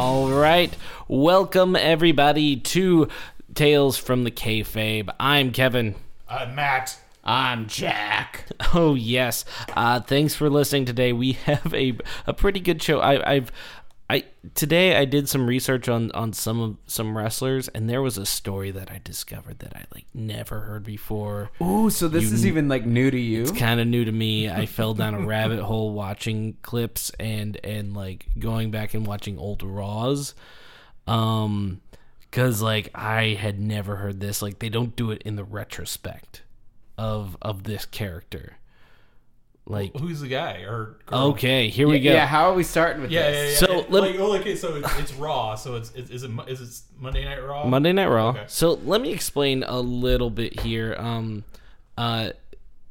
All right. Welcome, everybody, to Tales from the Kayfabe. I'm Kevin. Uh, Matt. I'm Jack. Oh, yes. Uh, thanks for listening today. We have a, a pretty good show. I, I've. I today I did some research on on some of some wrestlers and there was a story that I discovered that I like never heard before. Oh, so this You- is even like new to you? It's kind of new to me. I fell down a rabbit hole watching clips and and like going back and watching old Raws, um, because like I had never heard this. Like they don't do it in the retrospect of of this character. Like Who's the guy or girl? okay, here we go. Yeah, how are we starting with Yeah, yeah, this? yeah. So, It- let- like, oh, okay, so it's, it's Raw. So it's, it's is it Mo- is it Monday Night Raw? Monday Night Raw. Okay. So let me explain a little bit here. Um, uh,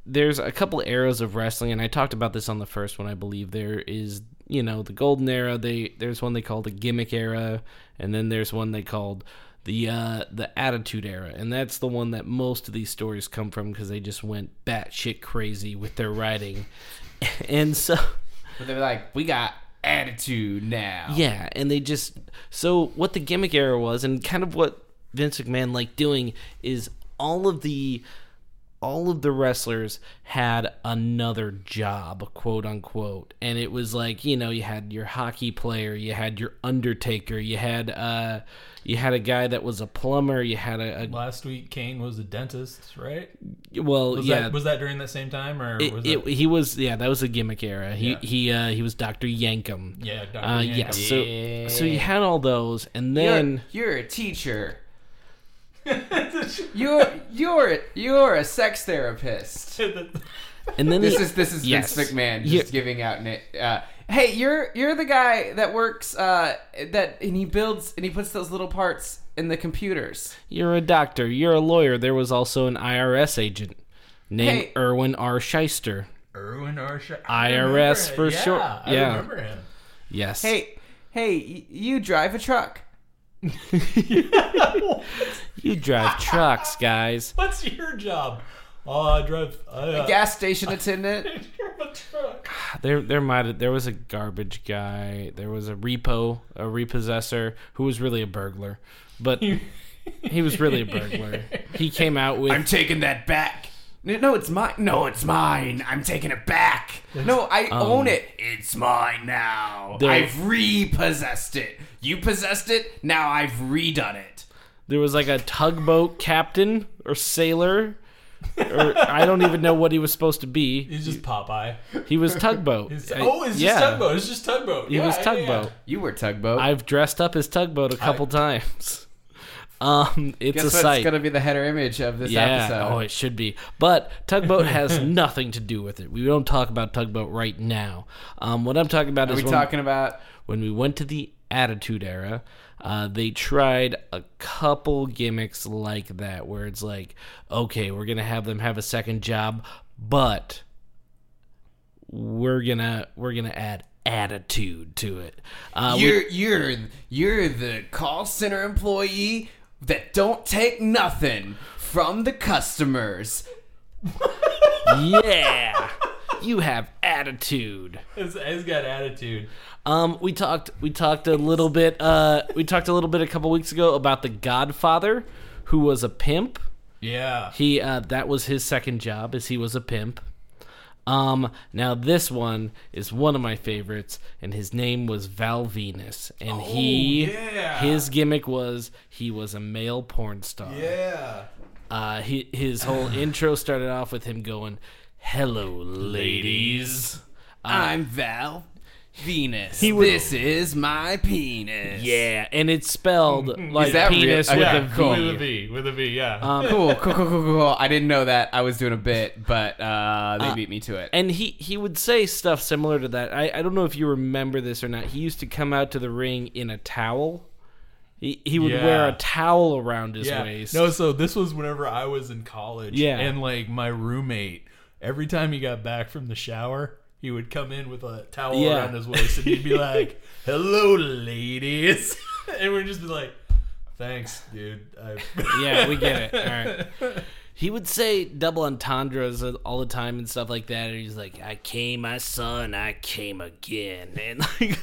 there's a couple eras of wrestling, and I talked about this on the first one. I believe there is, you know, the golden era. They there's one they call the gimmick era, and then there's one they called the uh, the attitude era, and that's the one that most of these stories come from because they just went batshit crazy with their writing, and so. But they're like, we got attitude now. Yeah, and they just so what the gimmick era was, and kind of what Vince McMahon liked doing is all of the all of the wrestlers had another job, quote unquote, and it was like you know you had your hockey player, you had your Undertaker, you had uh you had a guy that was a plumber, you had a, Last week, Kane was a dentist, right? well Was yeah. that was that during that same time or it, was it, he was yeah that was a gimmick era he Yeah. he uh he was Dr. Yankem Yeah, Dr. uh Yankem. yes so so you had all those and then You're, you're a teacher. you're you're you're a sex therapist. and then This he- is this is Yes. Vince McMahon Yeah. just giving out. Uh, hey, you're you're the guy that works uh, that and he builds and he puts those little parts in the computers. You're a doctor. You're a lawyer. There was also an IRS agent named Hey. Irwin R. Schyster. Erwin Arsha. IRS for yeah, short. I remember him. Yes. Hey, hey, y- you drive a truck. you drive trucks, guys. What's your job? Oh, I drive. I, uh, Gas station attendant. drive a truck. There, there might have, there was a garbage guy. There was a repo, a repossessor who was really a burglar, but he was really a burglar. He came out with I'm taking that back. No, no, it's mine. No, it's mine. I'm taking it back. No, I um, own it. It's mine now. There- I've repossessed it. You possessed it. Now I've redone it. there was like a tugboat captain or sailor. or I don't even know what he was supposed to be. He's just Popeye. He was tugboat. It's- I- oh, it's yeah. just tugboat. It's just tugboat. He Yeah, was tugboat. yeah. You were tugboat. I've dressed up as tugboat a couple times. Um, it's Guess a what's sight. gonna be the header image of this yeah, episode? oh, it should be. But tugboat has nothing to do with it. We don't talk about tugboat right now. Um, what I'm talking about Are is we when, talking about? when we went to the Attitude Era. Uh, they tried a couple gimmicks like that, where it's like, okay, we're gonna have them have a second job, but we're gonna we're gonna add attitude to it. Uh, You're you're you're the call center employee that don't take nothing from the customers. yeah, you have attitude. It's, it's got attitude. Um, we talked we talked a little bit uh we talked a little bit a couple weeks ago about the Godfather, who was a pimp. Yeah. He uh that was his second job, as he was a pimp. Um, now this one is one of my favorites, and his name was Val Venis, and he yeah. his gimmick was he was a male porn star. Yeah. Uh, he, his whole intro started off with him going, "Hello, ladies." I'm Val Venis. He would- this is my penis. Yeah, and it's spelled like that real? penis with Okay, a V. cool. With a V. With a V. Yeah. Um, Cool, cool, cool, cool, cool. I didn't know that. I was doing a bit, but uh, they beat me to it. and he he would say stuff similar to that. I, I don't know if you remember this or not. He used to come out to the ring in a towel. He he would Yeah. wear a towel around his yeah. waist. No, so this was whenever I was in college. Yeah. And like my roommate, every time he got back from the shower, he would come in with a towel Yeah. around his waist and he'd be like, "Hello, ladies," and we'd just be like, "Thanks, dude." I... yeah, we get it. All right. He would say double entendres all the time and stuff like that. And he's like, "I came, I saw, and I came again." And like,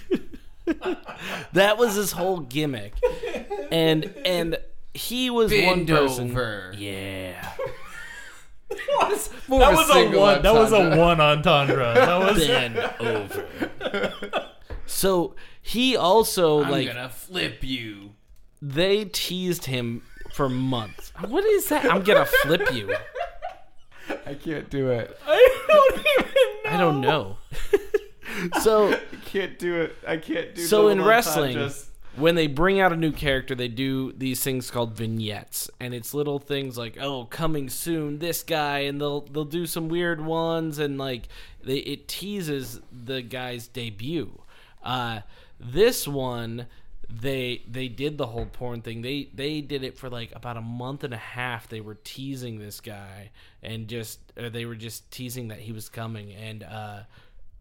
that was his whole gimmick, and and he was one person. over. Yeah, More That of was a single one. That was a entendre. one entendre. That was. bend over. So he also I'm like gonna flip you. they teased him for months. What is that? I'm gonna flip you. I can't do it. I don't even know. I don't know. so I can't do it. I can't do. It. So in double wrestling, entendres. When they bring out a new character, they do these things called vignettes, and it's little things like, "Oh, coming soon, this guy," and they'll they'll do some weird ones, and like they it teases the guy's debut. Uh, this one, they they did the whole porn thing. They they did it for like about a month and a half. They were teasing this guy, and just or they were just teasing that he was coming, and uh,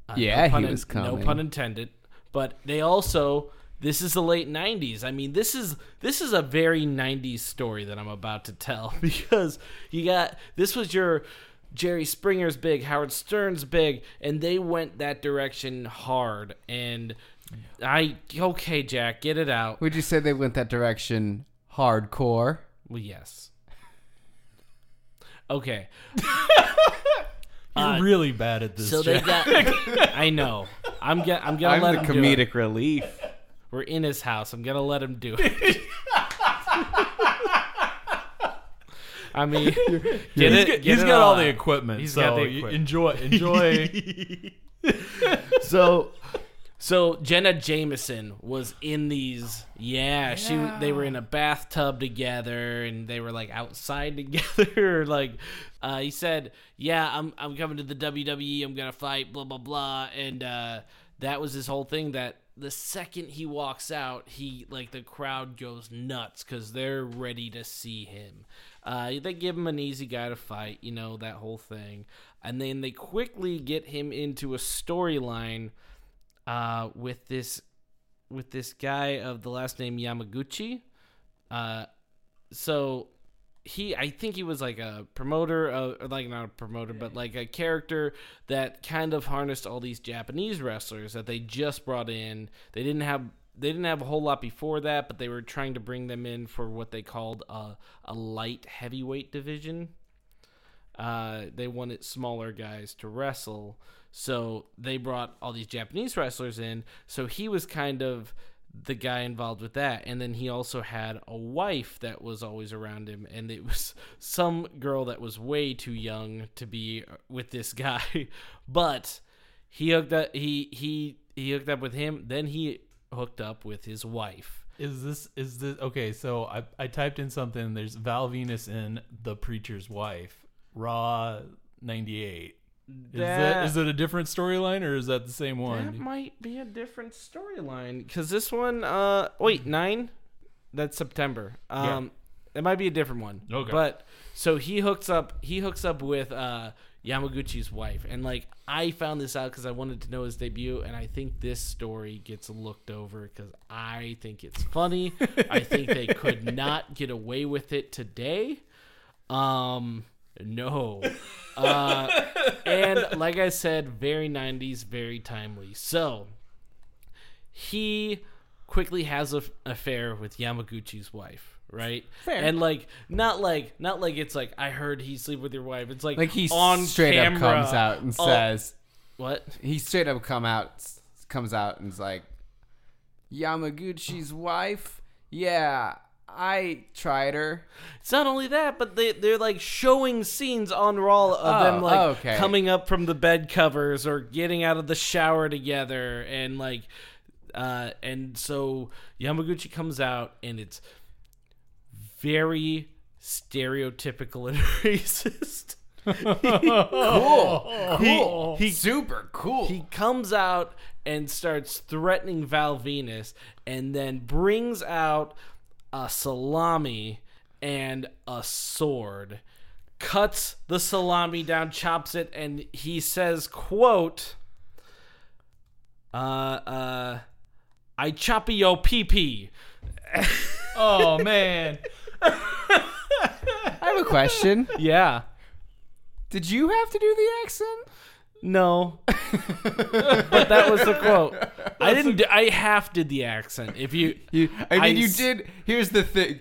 uh, Yeah, no he pun was No coming. pun intended. But they also this is the late 90s. I mean, this is this is a very 90s story that I'm about to tell because you got this was your Jerry Springer's big, Howard Stern's big, and they went that direction hard and I okay, Jack, get it out. Would you say they went that direction hardcore? Well, yes. Okay. You're really bad at this. So they got I know. I'm get, I'm going I'm to let the him do it. comedic relief. We're in his house. I'm gonna let him do it. I mean, get He's it. got, get he's it got all the equipment. He's so got the equipment. enjoy enjoy. So, so Jenna Jameson was in these. Yeah, she. They were in a bathtub together, and they were like outside together. like, uh, he said, "Yeah, I'm I'm coming to the WWE. I'm gonna fight. Blah blah blah." And uh, that was his whole thing. That the second he walks out, he like the crowd goes nuts because they're ready to see him. Uh, they give him an easy guy to fight, you know that whole thing, and then they quickly get him into a storyline uh, with this with this guy of the last name Yamaguchi. Uh, so he, I think he was like a promoter, like not a promoter, but like a character that kind of harnessed all these Japanese wrestlers that they just brought in. They didn't have they didn't have a whole lot before that, but they were trying to bring them in for what they called a a light heavyweight division. Uh, they wanted smaller guys to wrestle, so they brought all these Japanese wrestlers in. So he was kind of the guy involved with that, and then he also had a wife that was always around him, and it was some girl that was way too young to be uh, with this guy, but he hooked up. He he he hooked up with him. Then he hooked up with his wife. Is this is this okay? So I I typed in something. There's Val Venis in The Preacher's Wife, Raw '98. Is That- that is it a different storyline or is that the same one? That might be a different storyline because this one, uh, wait, nine. That's September. Um, it might be a different one. Okay. But so he hooks up. He hooks up with uh Yamaguchi's wife, and like I found this out because I wanted to know his debut, and I think this story gets looked over because I think it's funny. I think they could not get away with it today. Um, no. Uh, and like I said, very 90s, very timely. So he quickly has an affair with Yamaguchi's wife, right? Fair. And like not like not like it's like I heard he sleep with your wife. It's like Like he on straight camera. up comes out and Oh, says, what? he straight up come out comes out and's like, Yamaguchi's wife. Yeah, I tried her. It's not only that, but they they're like showing scenes on Raw of Oh, them like okay. coming up from the bed covers or getting out of the shower together and like uh and so Yamaguchi comes out and it's very stereotypical and racist. Cool, cool. He- super cool. He comes out and starts threatening Val Venis and then brings out a salami and a sword. Cuts the salami down, chops it, and he says, quote, uh, uh, I chop yo pee pee. Oh man, I have a question. Yeah. Did you have to do the accent? No, but that was the quote. I didn't. do- I half did the accent. If you, You, I mean, you s- did. Here's the thing.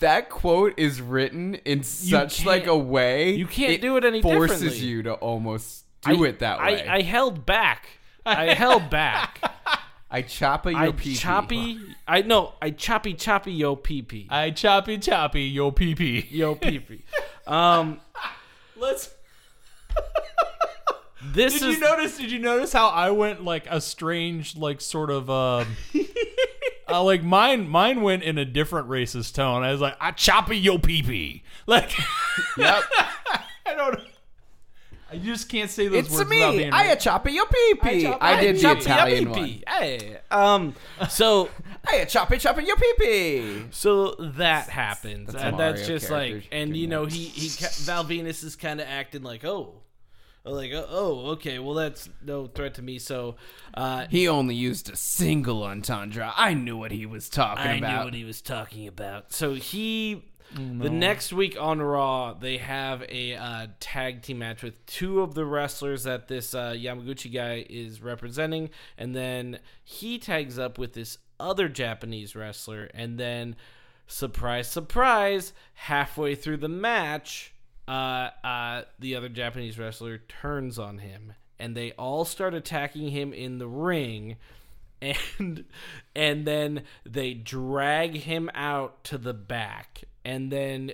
That quote is written in such like a can't- way. you can't do it any forces differently. you to almost do I, it that way. I, I held back. I held back. I chop a yo I pee choppy. I no. I choppy choppy yo pee pee. I choppy choppy yo pee pee. Yo pee pee. Um. Let's. This Did is you notice? Did you notice how I went like a strange, like sort of, um, uh, like mine? Mine went in a different racist tone. I was like, "I choppy yo pee pee." Like, Yep. I don't. I just can't say those it's words without me. being. I a chop a yo pee pee. I I did the chop a Italian pee one. pee. Hey. Um. So I a chop choppy chop yo pee pee. So that happens, That's and that's just like, and you know, he he ca- Val Venis is kind of acting like, oh, like oh, oh, okay, well that's no threat to me. So, uh, He only used a single entendre. I knew what he was talking I about. I knew what he was talking about. So he, the next week on Raw, they have a uh, tag team match with two of the wrestlers that this uh, Yamaguchi guy is representing, and then he tags up with this other Japanese wrestler, and then surprise, surprise, halfway through the match, uh, uh, the other Japanese wrestler turns on him, and they all start attacking him in the ring and and then they drag him out to the back and then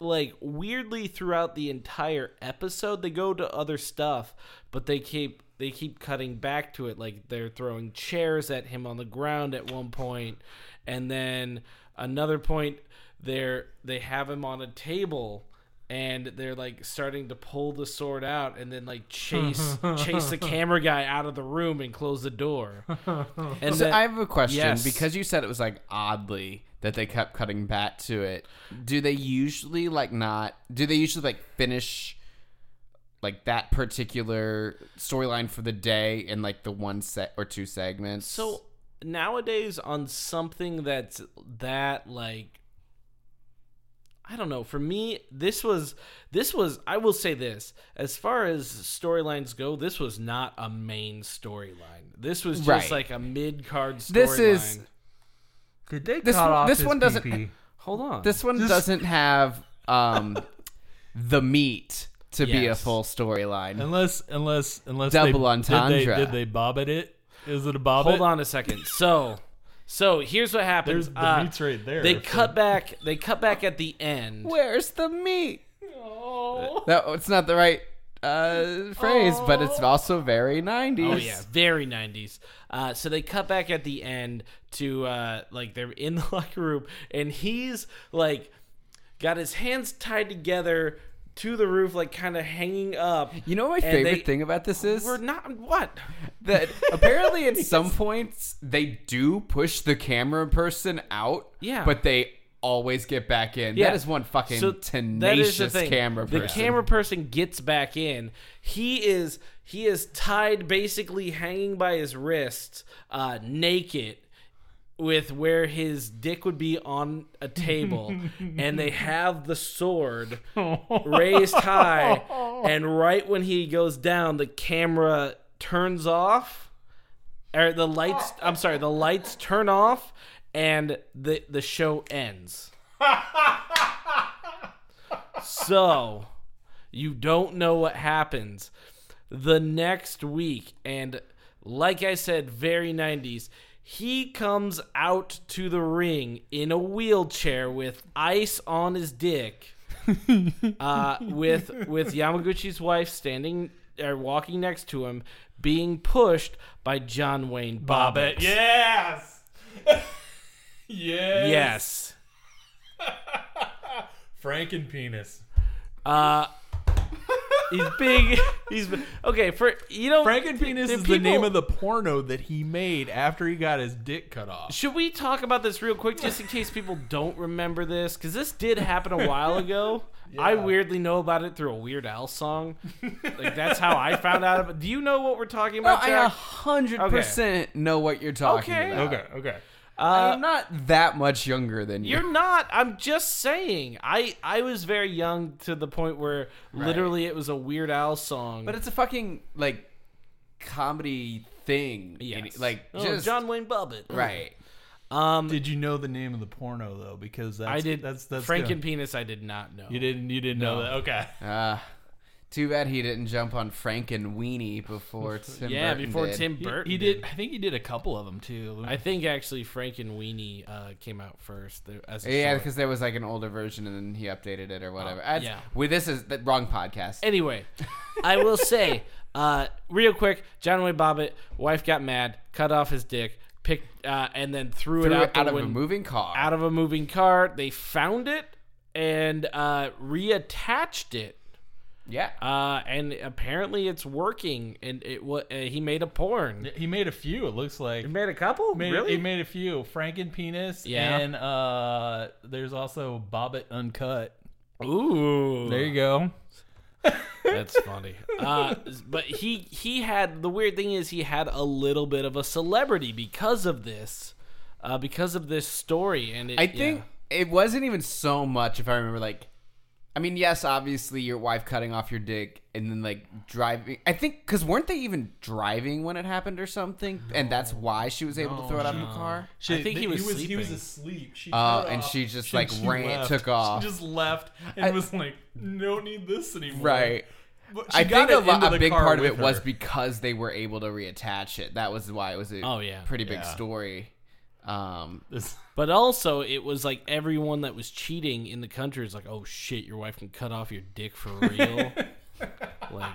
like weirdly throughout the entire episode they go to other stuff but they keep they keep cutting back to it like they're throwing chairs at him on the ground at one point and then another point they're they have him on a table and they're like starting to pull the sword out and then like chase chase the camera guy out of the room and close the door and So then- I have a question Yes. because you said it was like oddly that they kept cutting back to it. Do they usually like not? Do they usually like finish like that particular storyline for the day in like the one set or two segments? So nowadays, on something that's that like, I don't know. For me, this was this was. I will say this: as far as storylines go, this was not a main storyline. This was just Right. like a mid card storyline. This is- Did they This cut one- off this his one doesn't- pee-pee? hold on. this one doesn't have um the meat to be a full storyline. Unless, unless, unless Double they, entendre. Did they, did they bob at it? Is it a bob? hold it? on a second. So, so here's what happens. There's the Uh, meat's right there. They So- cut back. They cut back at the end. Where's the meat? Oh. No, it's not the right uh, phrase, but it's also very 90s. Oh yeah, very nineties. Uh, so they cut back at the end to uh, like they're in the locker room, and he's like got his hands tied together to the roof, like kind of hanging up. You know what my favorite they- thing about this is? We're not what? that apparently at some points they do push the camera person out. Yeah. But they always get back in. Yeah. That is one fucking So tenacious that is the camera person. The camera person gets back in. He is he is tied, basically hanging by his wrists, uh, naked, with where his dick would be on a table, and they have the sword raised high, and right when he goes down, the camera turns off, or the lights. I'm sorry, the lights turn off, and the the show ends. So, you don't know what happens the next week. And like I said, very 90s. He comes out to the ring in a wheelchair with ice on his dick, uh, with with Yamaguchi's wife standing or walking next to him, being pushed by John Wayne bob Bobbitt. Yes. yes. Yes. Franken penis. Uh, he's big. He's okay for you know. Franken penis the is the name of the porno that he made after he got his dick cut off. Should we talk about this real quick, just in case people don't remember this? Because this did happen a while ago. I weirdly know about it through a Weird Al song. Like that's how I found out about. Do you know what we're talking No, about? I Jack? hundred percent know what you're talking Okay. about. Okay. Okay. I'm not that much younger than you. You're not. I'm just saying. I I was very young to the point where literally it was a Weird Al song. but it's a fucking like comedy thing. yes. Like Oh, just John Wayne Bobbitt. right. Um, Did you know the name of the porno though? Because that's, I did. That's that's Franken good. Penis. I did not know. You didn't. You didn't know that. Okay. Uh, too bad he didn't jump on Franken Weenie before Tim yeah, Burton before did. Tim Burton. he did. I think he did a couple of them too. I think actually Frank and Weenie uh, came out first as a Yeah, because there was like an older version and then he updated it or whatever. That's- yeah. Well, this is the wrong podcast. Anyway, I will say, uh, real quick, John Wayne Bobbitt, wife got mad, cut off his dick, picked, uh, and then threw, Threw it out, it out the of a moving car. out of a moving car. They found it and uh, reattached it. Yeah. Uh, and apparently it's working. And it wa- uh, he made a porn. he made a few. It looks like. He made a couple. Made, really? He made a few. Franken penis. Yeah. And uh, there's also Bobbitt uncut. Ooh, There you go. That's funny. Uh, but he he had the weird thing is he had a little bit of a celebrity because of this, uh, because of this story, and it, I think yeah. it wasn't even so much, if I remember, like, I mean, yes, obviously your wife cutting off your dick and then like driving. I think because weren't they even driving when it happened or something, and that's why she was able to throw it out of the car. I think he was he was sleeping. asleep. She Oh, cut and off. she just, like, ran- left. took off. She just left and I- was like, "Don't need this anymore." Right. I think a, it lo- a big part of with it was because they were able to reattach it. That was why it was a Oh, yeah. pretty big Yeah. story. Um, But also, it was like everyone that was cheating in the country is like, "Oh shit, your wife can cut off your dick for real." like,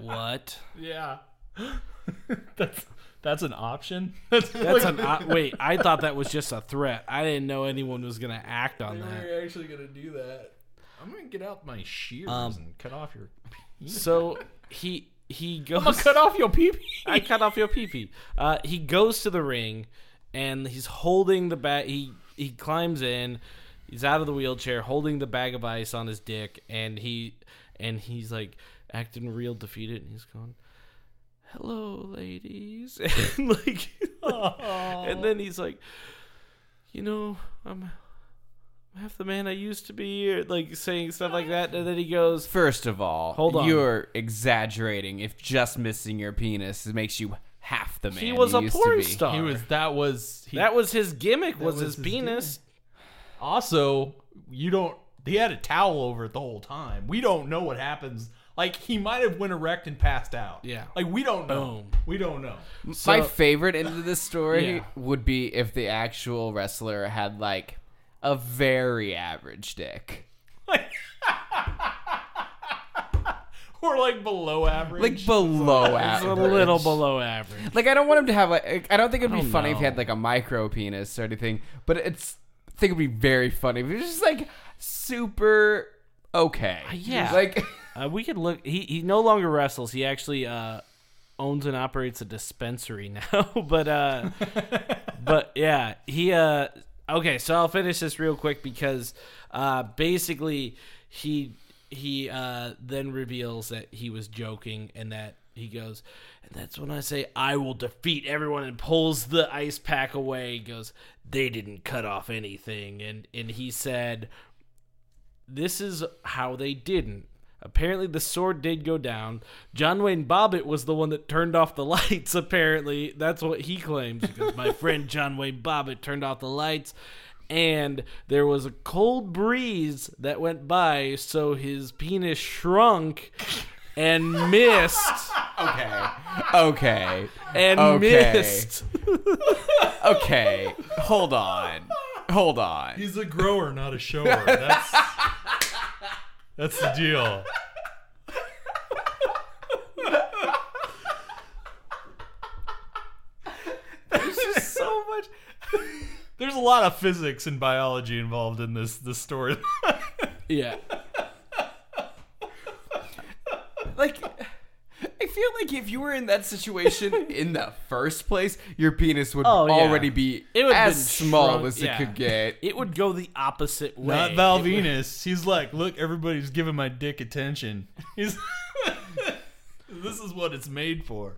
what? yeah. that's that's an option. That's, That's an uh, wait. I thought that was just a threat. I didn't know anyone was gonna act on They that. were actually gonna do that. I'm gonna get out my shears Um, and cut off your. penis. So he he goes. I'm gonna cut off your pee pee. I cut off your pee pee. Uh, he goes to the ring, and he's holding the bag. He he climbs in. He's out of the wheelchair, holding the bag of ice on his dick, and he and he's like acting real defeated, and he's going, "Hello, ladies," and like, and then he's like, "You know, I'm." I'm half the man I used to be, or like saying stuff like that, and then he goes, first of all, Hold on. you're exaggerating. If just missing your penis makes you half the man "He was you a used to porn be. star." He was. That was. He, that was his gimmick. Was, was his, his penis? Also, you don't. He had a towel over it the whole time. We don't know what happens. Like he might have went erect and passed out. Yeah. Like we don't know. Boom. We don't know. My favorite end of this story Yeah. would be if the actual wrestler had like a very average dick. or like below average. Like below It's a average. little below average. Like I don't want him to have like I don't think it'd be Oh, funny if he no. had like a micro penis or anything, but it's I think it'd be very funny if he was just like super okay. yeah. Like Uh, we could look. He he no longer wrestles. He actually uh, owns and operates a dispensary now. but uh, but yeah, he uh. Okay, so I'll finish this real quick because uh, basically he he uh, then reveals that he was joking and that he goes, and that's when I say I will defeat everyone and pulls the ice pack away. He goes, they didn't cut off anything, and and he said this is how they didn't. Apparently, the sword did go down. John Wayne Bobbitt was the one that turned off the lights. Apparently, that's what he claims. Because my friend John Wayne Bobbitt turned off the lights, and there was a cold breeze that went by, so his penis shrunk and missed okay. Okay. and Okay. missed. Okay. Hold on. Hold on. He's a grower, not a shower. That's that's the deal. There's just so much There's a lot of physics and biology involved in this this story. Yeah. like I feel like if you were in that situation in the first place, your penis would Oh, yeah. already be It would have as small shrunk- as yeah. it could get. It would go the opposite way. Not It Val would- Venis. He's like, look, everybody's giving my dick attention. He's this is what it's made for.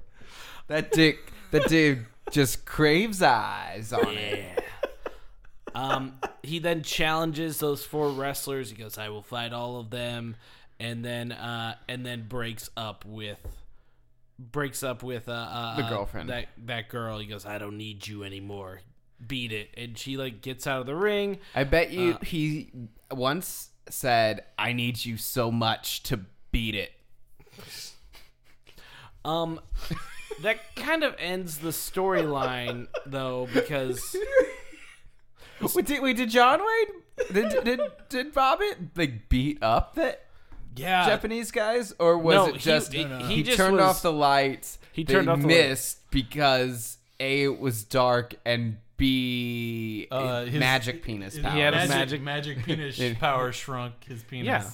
That dick, that dick just craves eyes on it. Um, he then challenges those four wrestlers. He goes, "I will fight all of them," and then uh, and then breaks up with breaks up with uh, uh The girlfriend. that that girl. He goes, "I don't need you anymore." Beat it, and she like gets out of the ring. I bet you Uh, he once said, "I need you so much to beat it." Um, that kind of ends the storyline though because Wait, did, wait, did John Wayne did did did Bobbitt like beat up the Yeah. Japanese guys, or was No, it he- just he- he, he just turned was- off the lights? He they turned off the light. missed because a it was dark and b Uh, his- magic penis His power. He had a magic, magic- magic penis It- power shrunk his penis. yeah,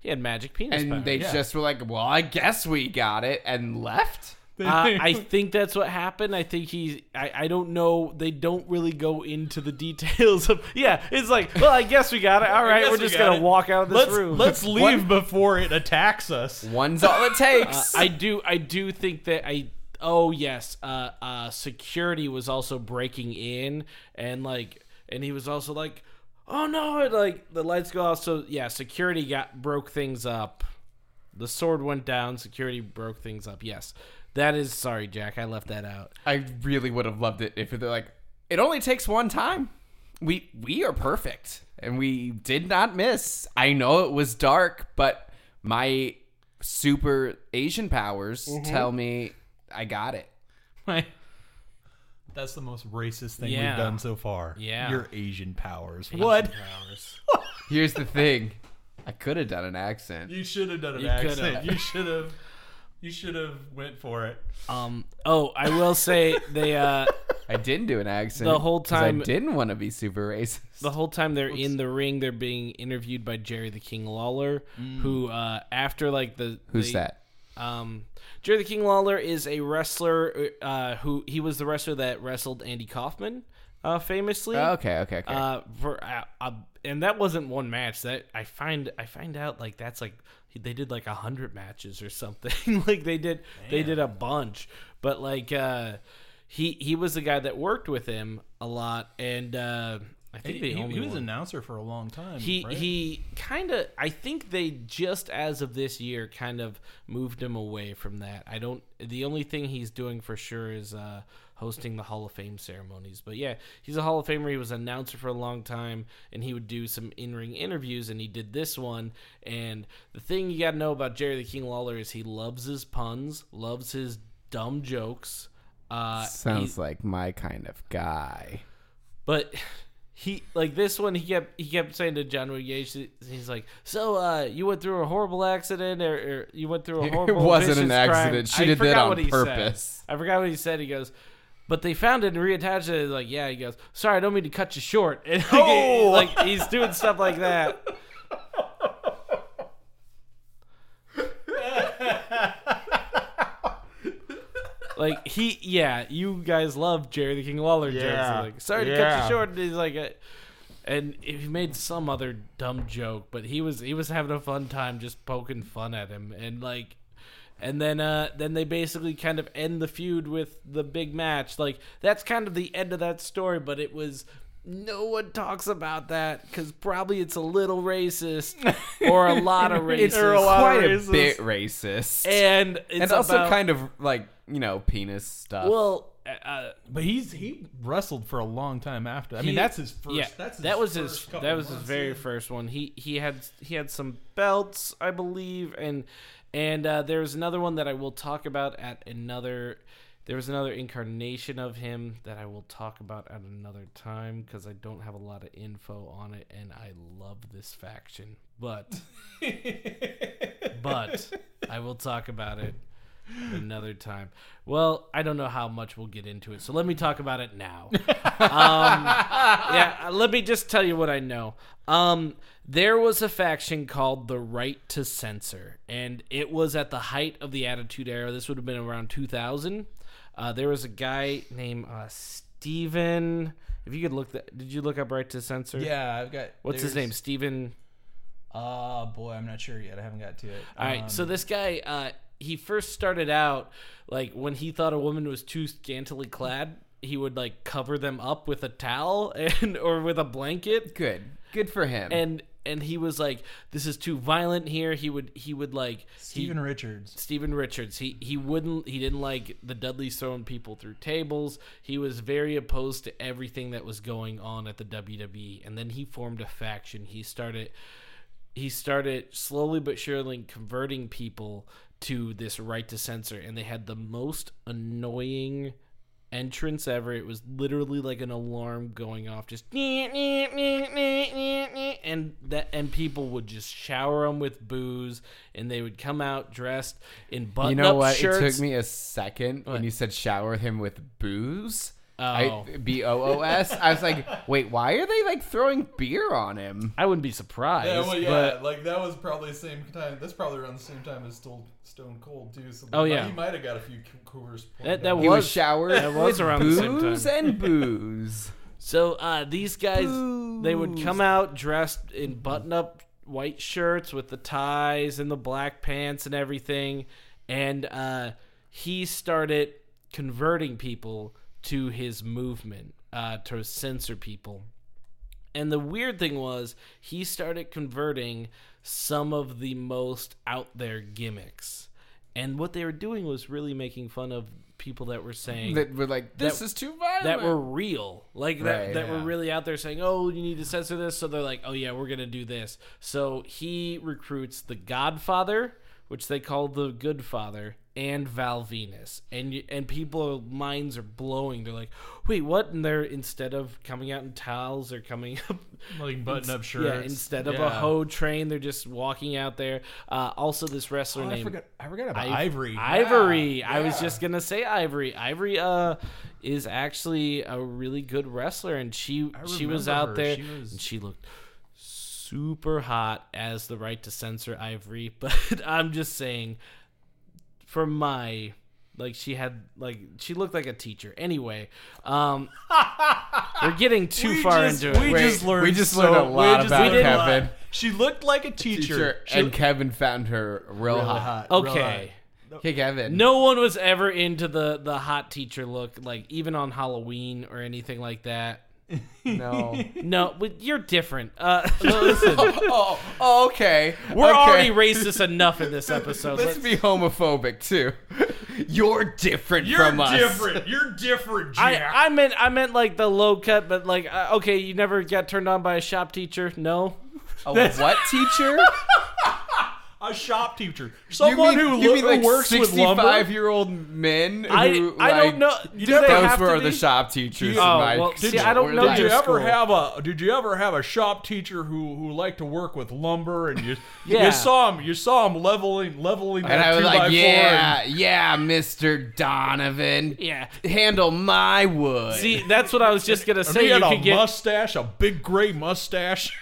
he had magic penis. and power. they Yeah. just were like, "Well, I guess we got it," and left. Uh, I think that's what happened. I think he's. I, I don't know. They don't really go into the details of. Yeah, it's like, well, I guess we got it. All right, we're just got gonna it. walk out of this let's room. let's leave One- before it attacks us. One's all it Uh, takes. I do. I do think that I. Oh yes. Uh, uh, security was also breaking in, and like, and he was also like, oh no, and, like the lights go off. So yeah, security got broke things up. The sword went down. Security broke things up. Yes, that is. Sorry, Jack. I left that out. I really would have loved it if they're like, it only takes one time. We we are perfect, and we did not miss. I know it was dark, but my super Asian powers Mm-hmm. tell me I got it. That's the most racist thing Yeah. we've done so far. Yeah. Your Asian powers. what? Powers. Here's the thing, I could have done an accent. You should have done an You accent. could've. You should have. You should have went for it. Um. Oh, I will say they. Uh, I didn't do an accent The whole 'cause time- I didn't want to be super racist. the whole time they're in the ring, they're being interviewed by Jerry the King Lawler, who uh, after like the Who's they- that? Um, Jerry the King Lawler is a wrestler uh, who he was the wrestler that wrestled Andy Kaufman uh, famously. Oh, okay, okay, okay. Uh, for uh, uh, and that wasn't one match. That I find I find out like that's like they did like a hundred matches or something. like they did they did a bunch. But like uh, he he was the guy that worked with him a lot, and uh, I think He, the he- only he was an announcer for a long time. He right? he kind of I think they just as of this year kind of moved him away from that. I don't the only thing he's doing for sure is uh hosting the Hall of Fame ceremonies. But yeah, he's a Hall of Famer. He was an announcer for a long time and he would do some in-ring interviews and he did this one and the thing you got to know about Jerry the King Lawler is he loves his puns, loves his dumb jokes. Uh Sounds he- like my kind of guy. but he like this one he kept he kept saying to John Wayne he's like, So uh you went through a horrible accident or, or you went through a horrible It wasn't an vicious crime." accident. She I did that on purpose. Said. I forgot what he said. He goes but they found it and reattached it. Like, yeah, he goes, sorry, I don't mean to cut you short. And like, Oh! like he's doing stuff like that. like he, yeah, you guys love Jerry the King Lawler jokes. Yeah. Like, sorry to cut you short. And he's like, uh, and he made some other dumb joke, but he was he was having a fun time just poking fun at him, and like, and then uh then they basically kind of end the feud with the big match. Like that's kind of the end of that story, but it was. No one talks about that because probably it's a little racist or a lot of racist. It's a lot of quite a racist. bit racist. and it's and also about- kind of like you know penis stuff. well. Uh, But he's he wrestled for a long time after. I mean, that's his first. yeah, that's his that was first his that was his very in. first one. He he had he had some belts, I believe, and and uh, there was another one that I will talk about at another. There was another incarnation of him that I will talk about at another time because I don't have a lot of info on it, and I love this faction, but but I will talk about it another time. Well, I don't know how much we'll get into it, so let me talk about it now. um, yeah, let me just tell you what I know. Um, there was a faction called the Right to Censor, and it was at the height of the Attitude Era. This would have been around 2000. Uh, there was a guy named uh, Steven. If you could look that, did you look up Right to Censor? Yeah, I've got. What's his name? Steven. Uh boy, I'm not sure yet. I haven't got to it. All right, so this guy, uh, he first started out like when he thought a woman was too scantily clad. he would like cover them up with a towel and or with a blanket Good. Good for him. and and he was like this is too violent here. He would he would like Steven he, Richards. Steven Richards. He he wouldn't he didn't like the Dudleys throwing people through tables. He was very opposed to everything that was going on at the WWE and then he formed a faction. He started he started slowly but surely converting people to this right to censor and they had the most annoying entrance ever it was literally like an alarm going off just and that and people would just shower them with booze and they would come out dressed in button-up shirts. you know what? shirts It took me a second What? when you said shower him with booze. Oh. I B O O S. I was like, wait, why are they like throwing beer on him? I wouldn't be surprised Yeah, well, yeah, but like that was probably the same time. That's probably around the same time as Stone Stone Cold too. So Oh, he yeah. might- he might have got a few Coors. That- that He was- was showered that was with around the same booze time. and booze. So uh, these guys, they would come out dressed in button-up white shirts with the ties and the black pants and everything, and uh, he started converting people to his movement uh, to censor people. And the weird thing was, he started converting some of the most out there gimmicks. And what they were doing was really making fun of people that were saying That were like, this That- is too violent. that were real like that, Right, that were really out there saying oh you need to censor this so they're like oh yeah we're gonna do this so he recruits the godfather which they call the good father and val venis and you, and people minds are blowing they're like wait what and they're instead of coming out in towels they're coming up like button up shirts. yeah instead of a Yeah. hoe train they're just walking out there uh, also this wrestler Oh, I forgot. I forgot about Iv- Ivory. Ivory. Yeah, I was just gonna say Ivory. Ivory uh is actually a really good wrestler, and she she was out her. there She was- and she looked super hot as the right to censor Ivory. But I'm just saying, for my like she had like she looked like a teacher. Anyway, um, we're getting too We far just, into it. We Wait, just learned. we just so, learned a lot just about Kevin. lot. She looked like a teacher. Teacher, She and looked Kevin found her real, really hot. hot. real Okay. hot. Hey, Kevin. No one was ever into the the hot teacher look, like even on Halloween or anything like that. No. No, but you're different. Uh, oh, oh, okay. we're okay. already racist enough in this episode. Let's Let's- be homophobic too. You're different You're from us. You're different. You're different, Jack. I, I meant I meant like the low cut, but like uh, okay, you never got turned on by a shop teacher. No, A what teacher? A shop teacher. Someone you mean, who, you lo- mean who like works with lumber. sixty-five-year-old men? I- who, I don't like, know. Do they Those have to were be? the shop teachers. Oh, in my well, see, I don't know Did your you ever school. have a Did you ever have a shop teacher who who liked to work with lumber and you Yeah. you saw him you saw him leveling leveling And I was two by like, four yeah, yeah, Mr. Donovan. yeah. Handle my wood. See, that's what I was just gonna and say. he You had a could get mustache, a big gray mustache.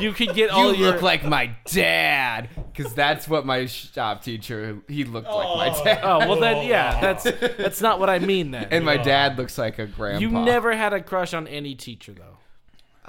You could get you all your look like my dad. Because that's what my shop teacher, he looked like my Oh. dad. Oh well, then yeah, that's that's not what I mean. Then And my dad looks like a grandpa. you never had a crush on any teacher though.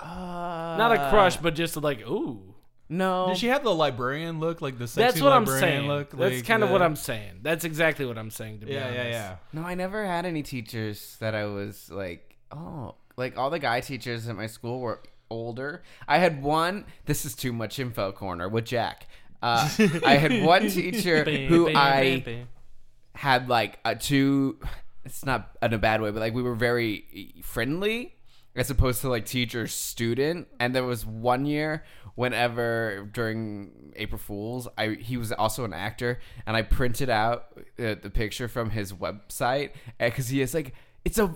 Uh, Not a crush, but just like ooh. No. Did she have the librarian look, like the sexy That's what I'm saying. look? That's like kind of what I'm saying. That's exactly what I'm saying. To be Yeah, honest. yeah, yeah. No, I never had any teachers that I was like, oh, like all the guy teachers at my school were older. I had one. This is too much info corner with Jack. Uh, I had one teacher who I had like a two. It's not in a bad way, but like we were very friendly as opposed to like teacher student. And there was one year whenever during April Fools, I he was also an actor, and I printed out uh, the picture from his website because he is like it's a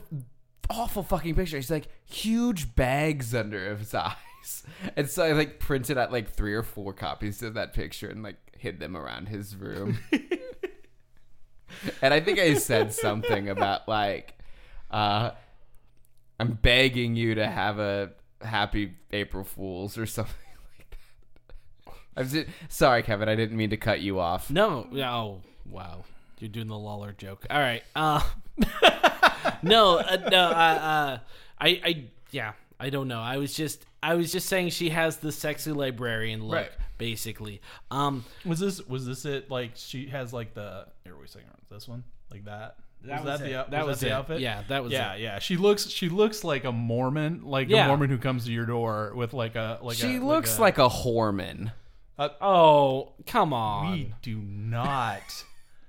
awful fucking picture. He's like huge bags under his eyes. And so I like printed out like three or four copies of that picture and like hid them around his room. and I think I said something about like uh I'm begging you to have a happy April Fools or something like that. I'm just, sorry, Kevin. I didn't mean to cut you off. No. yeah, Oh, wow. You're doing the Lawler joke. All right. Uh, no, uh, no. Uh, uh, I, I, yeah. I don't know. I was just, I was just saying she has the sexy librarian look, Right. basically. Um, Was this was this it? Like she has like the here wait a second, this one like that. That was, was that it. the out- That was was that the it. outfit? Yeah, that was yeah, it. yeah. She looks she looks like a Mormon, like Yeah. a Mormon who comes to your door with like a like. She a, looks a, like a whoreman. oh, come on. We do not.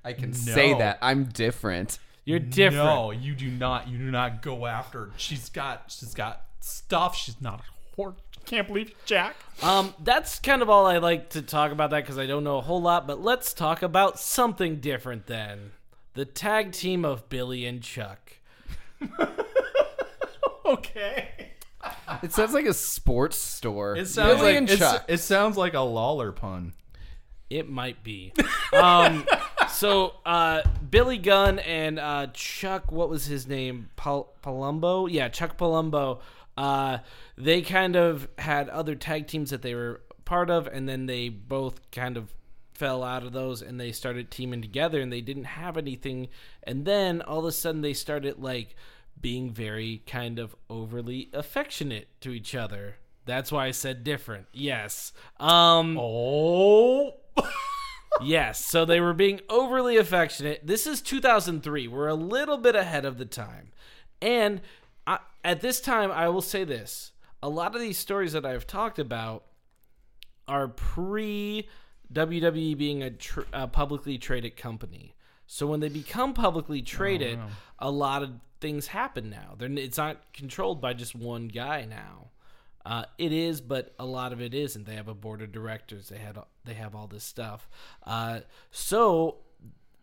I can say that. I'm different. You're different. No, you do not. You do not go after. her. She's got. She's got stuff. She's not a whore. Can't believe Jack. Um, that's kind of all I like to talk about that because I don't know a whole lot. But let's talk about something different then. The tag team of Billy and Chuck. Okay. It sounds like a sports store. It sounds Billy like and Chuck. it sounds like a Lawler pun. It might be. Um, so uh, Billy Gunn and uh, Chuck, what was his name? Pal- Palumbo? Yeah, Chuck Palumbo. Uh, they kind of had other tag teams that they were part of, and then they both kind of fell out of those and they started teaming together and they didn't have anything. And then all of a sudden they started like being very kind of overly affectionate to each other. That's why I said different. Yes. Um Oh. Yes, so they were being overly affectionate. This is 2003. We're a little bit ahead of the time. And I, at this time, I will say this a lot of these stories that I've talked about are pre WWE being a, tr- a publicly traded company. So when they become publicly traded, oh, a lot of things happen now. They're, it's not controlled by just one guy now. Uh, it is, but a lot of it isn't. They have a board of directors. They had they have all this stuff. Uh, so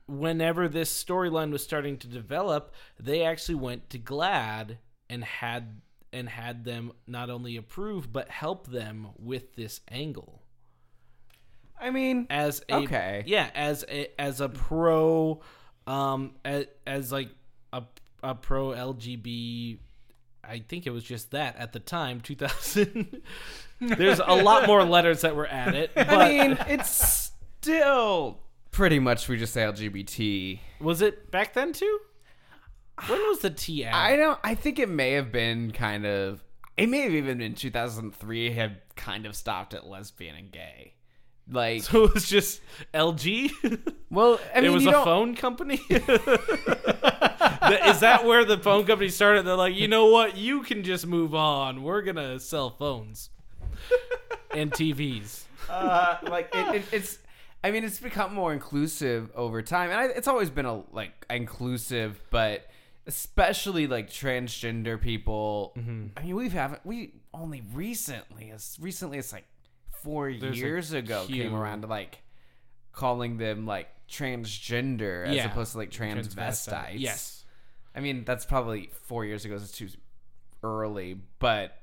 whenever this storyline was starting to develop, they actually went to GLAAD and had and had them not only approve but help them with this angle I mean, as a Okay. yeah as a as a pro um as, as like a, a pro lgb i think it was just that at the time 2000 there's a lot more letters that were added but I mean, it's still pretty much we just say LGBT. was it back then too when was the t added? I don't. I think it may have been kind of. It may have even been 2003. Had kind of stopped at lesbian and gay. Like, so it was just lg well, I mean, it was a phone company is that where the phone company started? They're like you know what? You can just move on. We're gonna sell phones and tvs uh, like it, it, it's i mean it's become more inclusive over time. And I, it's always been a like inclusive but especially like transgender people. I mean we've haven't we only recently as recently as like four There's years ago came around to like calling them like transgender as Yeah. opposed to like transvestites. Yes I mean, that's probably four years ago. It's too early, but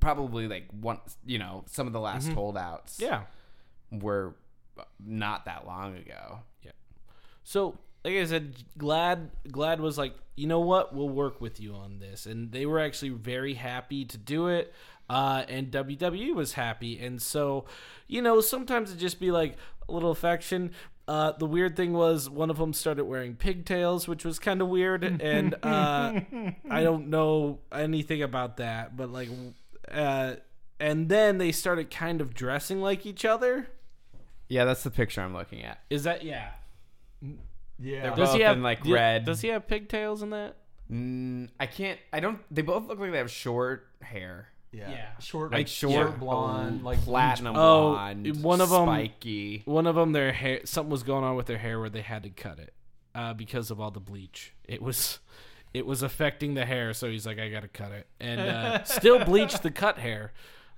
probably like one. You know, some of the last holdouts, yeah were not that long ago. Yeah. So, like I said, GLAAD GLAAD was like, you know what, we'll work with you on this, and they were actually very happy to do it. Uh, and WWE was happy, and so, you know, sometimes it just be like a little affection. Uh, the weird thing was one of them started wearing pigtails, which was kind of weird, and uh, I don't know anything about that, but like, uh, and then they started kind of dressing like each other. Yeah, that's the picture I'm looking at. Is that yeah? Yeah. They're Does both he have in like do- red. Does he have pigtails in that? Mm, I can't. I don't. They both look like they have short hair, yeah. Yeah. Short, like like short blonde, like platinum Oh, blonde. one of 'em- spiky. One of them, their hair, something was going on with their hair where they had to cut it uh, because of all the bleach. It was, it was affecting the hair, so he's like, I gotta cut it, and uh, still bleach the cut hair.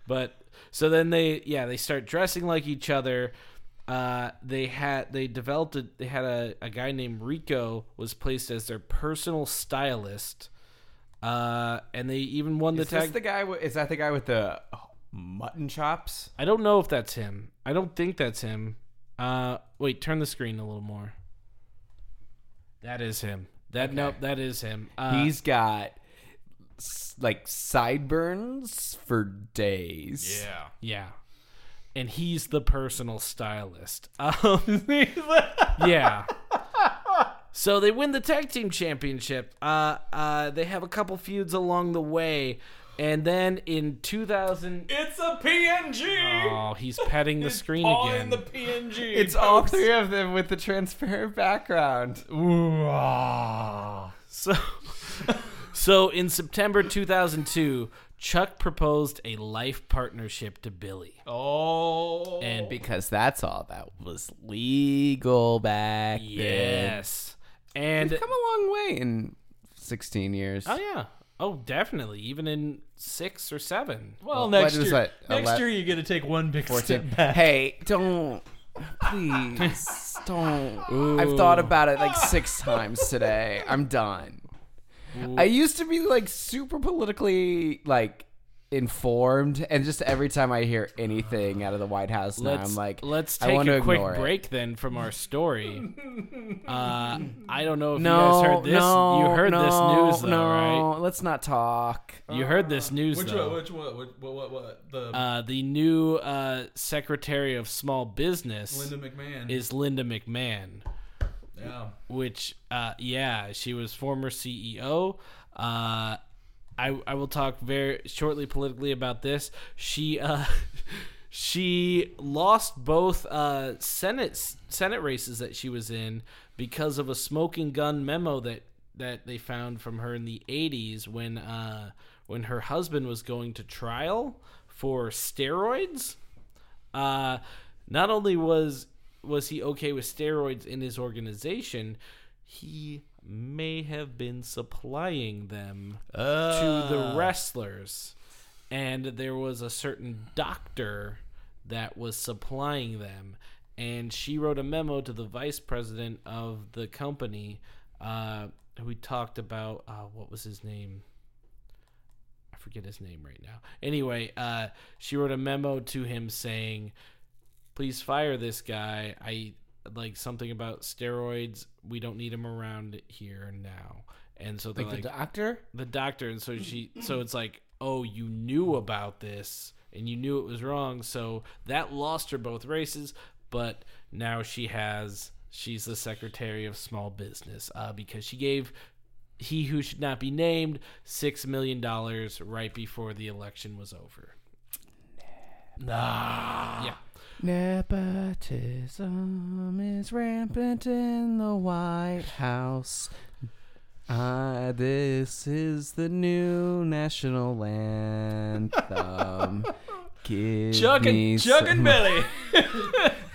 But so then they, yeah, they start dressing like each other. Uh, they had they developed a, they had a, a guy named Rico was placed as their personal stylist. Uh, and they even won the Is this tag. the guy? With, is that the guy with the mutton chops? I don't know if that's him. I don't think that's him. Uh, wait, turn the screen a little more. That is him. That nope, that is him. Uh, He's got like sideburns for days. Yeah. yeah, and he's the personal stylist. Um, yeah. So they win the tag team championship. Uh, uh, they have a couple feuds along the way. And then in 2000, It's a PNG. oh, he's petting the screen all again. in the PNG. It's all three of them with the transparent background. Ooh, ah. So, so in September 2002, Chuck proposed a life partnership to Billy. Oh. And Because that's all that was legal back then. yes. And We've come a long way in 16 years. oh yeah. Oh, definitely. Even in 6 or 7. well, Well, next what is year, that, next ele- year you get to take one big 14. step back. Hey, don't. Please, don't. I've thought about it like six times today. I'm done. I used to be like super politically like informed, and just every time I hear anything out of the White House now, Let's I'm like, let's I take want a to quick ignore it. break then from our story. Uh, I don't know if No, you guys heard this. no, you heard no, this news though, no. right? Let's not talk. You heard this news Which though. one? Which one? What? What? What? what? The uh, the new uh, Secretary of Small Business Linda McMahon. is Linda McMahon. yeah. which uh yeah she was former ceo uh i i will talk very shortly politically about this. She uh she lost both uh senate senate races that she was in because of a smoking gun memo that that they found from her in the 80s when uh when her husband was going to trial for steroids. Uh, not only was was he okay with steroids in his organization, he may have been supplying them to the wrestlers, and there was a certain doctor that was supplying them, and she wrote a memo to the vice president of the company. Uh, who talked about uh, what was his name? I forget his name right now. Anyway, uh, she wrote a memo to him saying, "Please fire this guy. I like something about steroids. We don't need him around here now." And so Like, like, the doctor? the doctor, and so she, so it's like, "Oh, you knew about this, and you knew it was wrong." So that lost her both races, but now she has. She's the secretary of small business uh, because she gave he who should not be named six million dollars right before the election was over. Nah. Yeah. Nepotism is rampant in the White House. Ah, this is the new national anthem. Give Chuck me and Chuck and Billy.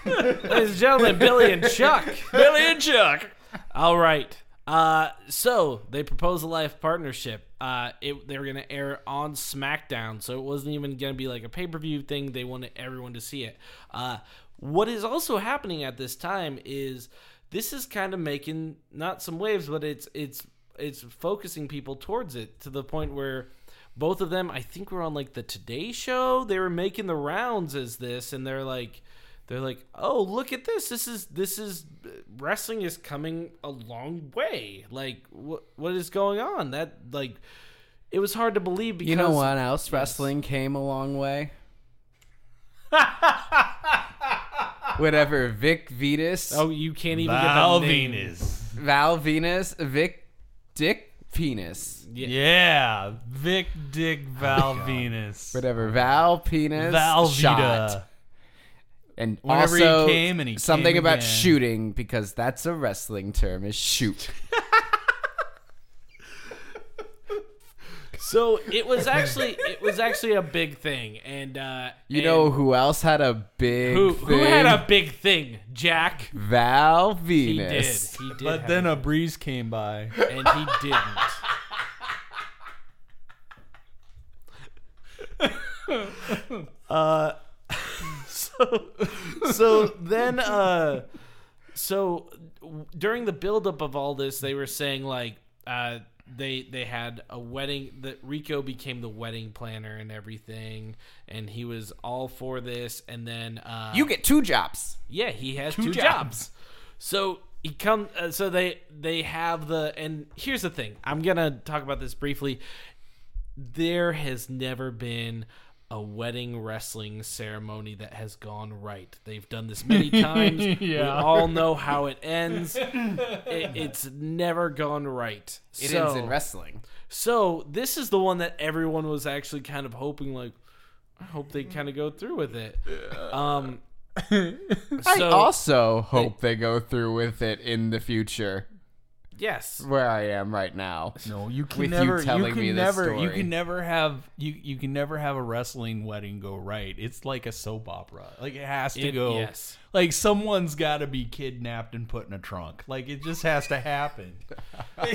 Ladies and gentlemen, Billy and Chuck. Billy and Chuck. All right. Uh, so they proposed a life partnership. Uh, it, they were gonna air on SmackDown, so it wasn't even gonna be like a pay per view thing. They wanted everyone to see it. Uh, what is also happening at this time is this is kind of making not some waves, but it's it's it's focusing people towards it to the point where both of them, I think, were on like the Today Show. They were making the rounds as this, and they're like they're like, "Oh, look at this! This is this is wrestling is coming a long way. Like, what what is going on? That like, it was hard to believe because You know what else wrestling came a long way? Whatever, Vic Vetus, Oh, you can't even Val get the name. Venis. Val Venis, Vic Dick Penis. Yeah. Yeah. Vic Dick oh, Val Venis. Whatever, Val Penis Val shot. Vita. And Whenever he also came and he something came about again. shooting because that's a wrestling term is shoot. So it was actually it was actually a big thing, and uh, You and know who else had a big who thing? who had a big thing? Jack. Val He did. Venis. He did. But have then a, a breeze came by. and he didn't. uh, so so then uh, so w- during the buildup of all this, they were saying like uh. They they had a wedding that Rico became the wedding planner and everything, and he was all for this. And then uh, You get two jobs. yeah, he has two, jobs. jobs. So he come. Uh, so they they have the. And here's the thing. I'm gonna talk about this briefly. There has never been a wedding wrestling ceremony that has gone right. They've done this many times. We all know how it ends. It, it's never gone right. It so, ends in wrestling. so this is the one that everyone was actually kind of hoping, like, I hope they kind of go through with it. Um, I also hope they go through with it in the future, yes, where I am right now. No, you can With never. You, telling can me this never. You can never have. You you can never have a wrestling wedding go right. It's like a soap opera. Like it has to It- go. yes. Like someone's got to be kidnapped and put in a trunk. Like it just has to happen.